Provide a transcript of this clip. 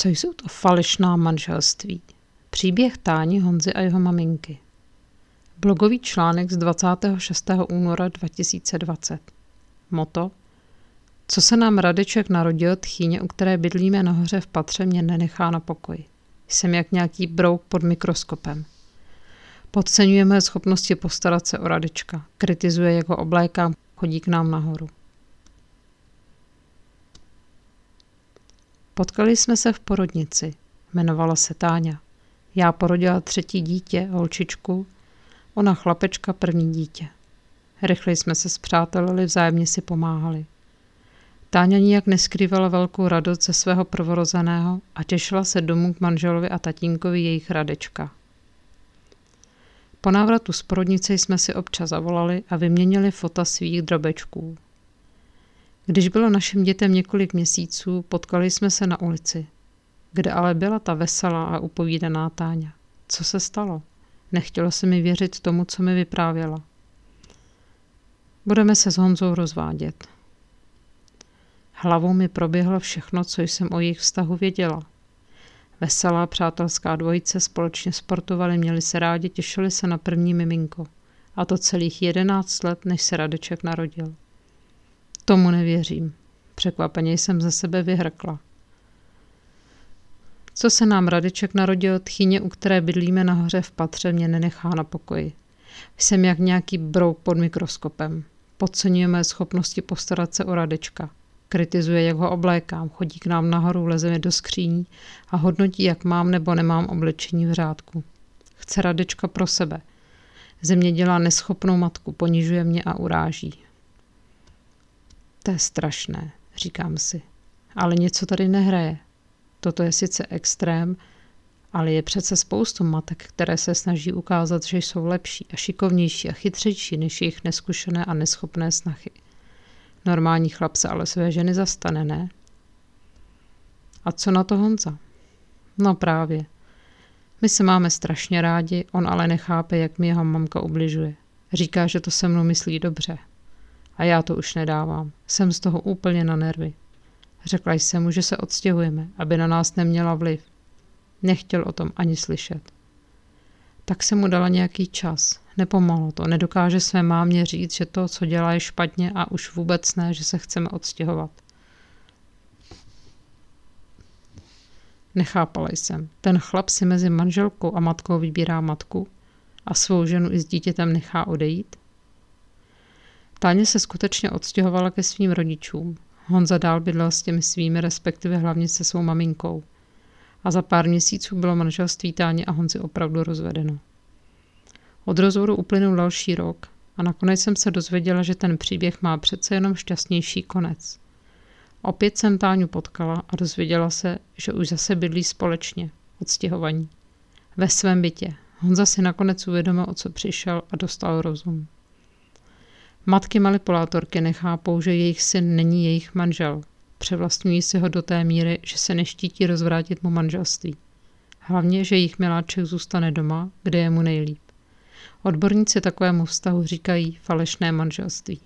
Co jsou to falešná manželství? Příběh Táni, Honzy a jeho maminky. Blogový článek z 26. února 2020. Moto Co se nám Radeček narodil tchýně, u které bydlíme nahoře v patře, mě nenechá na pokoji. Jsem jak nějaký brouk pod mikroskopem. Podceňujeme schopnosti postarat se o Radečka. Kritizuje, jako oblékám, chodí k nám nahoru. Potkali jsme se v porodnici. Jmenovala se Táňa. Já porodila třetí dítě, holčičku, ona chlapečka první dítě. Rychle jsme se zpřátelili, vzájemně si pomáhali. Táňa nijak neskrývala velkou radost ze svého prvorozeného a těšila se domů k manželovi a tatínkovi jejich Radečka. Po návratu z porodnice jsme si občas zavolali a vyměnili fota svých drobečků. Když bylo našim dětem několik měsíců, potkali jsme se na ulici. Kde ale byla ta veselá a upovídaná Táňa? Co se stalo? Nechtělo se mi věřit tomu, co mi vyprávěla. Budeme se s Honzou rozvádět. Hlavou mi proběhlo všechno, co jsem o jejich vztahu věděla. Veselá přátelská dvojice společně sportovali, měli se rádi, těšili se na první miminko. A to celých jedenáct let, než se Radeček narodil. Tomu nevěřím. Překvapeně jsem ze sebe vyhrkla. Co se nám Radeček narodil, tchyně, u které bydlíme nahoře v patře, mě nenechá na pokoji. Jsem jak nějaký brouk pod mikroskopem. Podceňujeme schopnosti postarat se o Radečka. Kritizuje, jak ho oblékám, chodí k nám nahoru, leze mi do skříní a hodnotí, jak mám nebo nemám oblečení v řádku. Chce Radečka pro sebe. Země dělá neschopnou matku, ponižuje mě a uráží. To je strašné, říkám si. Ale něco tady nehraje. Toto je sice extrém, ale je přece spoustu matek, které se snaží ukázat, že jsou lepší a šikovnější a chytřejší než jejich neskušené a neschopné snachy. Normální chlap se ale své ženy zastane, ne? A co na to Honza? No právě. My se máme strašně rádi, on ale nechápe, jak mi jeho mamka ubližuje. Říká, že to se mnou myslí dobře. A já to už nedávám. Jsem z toho úplně na nervy. Řekla jsem mu, že se odstěhujeme, aby na nás neměla vliv. Nechtěl o tom ani slyšet. Tak jsem mu dala nějaký čas. Nepomohlo to. Nedokáže své mámě říct, že to, co dělá, je špatně a už vůbec ne, že se chceme odstěhovat. Nechápala jsem. Ten chlap si mezi manželkou a matkou vybírá matku a svou ženu i s dítětem nechá odejít? Táně se skutečně odstěhovala ke svým rodičům. Honza dál bydlel s těmi svými, respektive hlavně se svou maminkou. A za pár měsíců bylo manželství Táně a Honzi opravdu rozvedeno. Od rozvodu uplynul další rok a nakonec jsem se dozvěděla, že ten příběh má přece jenom šťastnější konec. Opět jsem Táňu potkala a dozvěděla se, že už zase bydlí společně, odstěhovaní. Ve svém bytě. Honza si nakonec uvědomil, o co přišel a dostal rozum. Matky manipulátorky nechápou, že jejich syn není jejich manžel. Převlastňují si ho do té míry, že se neštítí rozvrátit mu manželství. Hlavně, že jejich miláček zůstane doma, kde je mu nejlíp. Odborníci takovému vztahu říkají falešné manželství.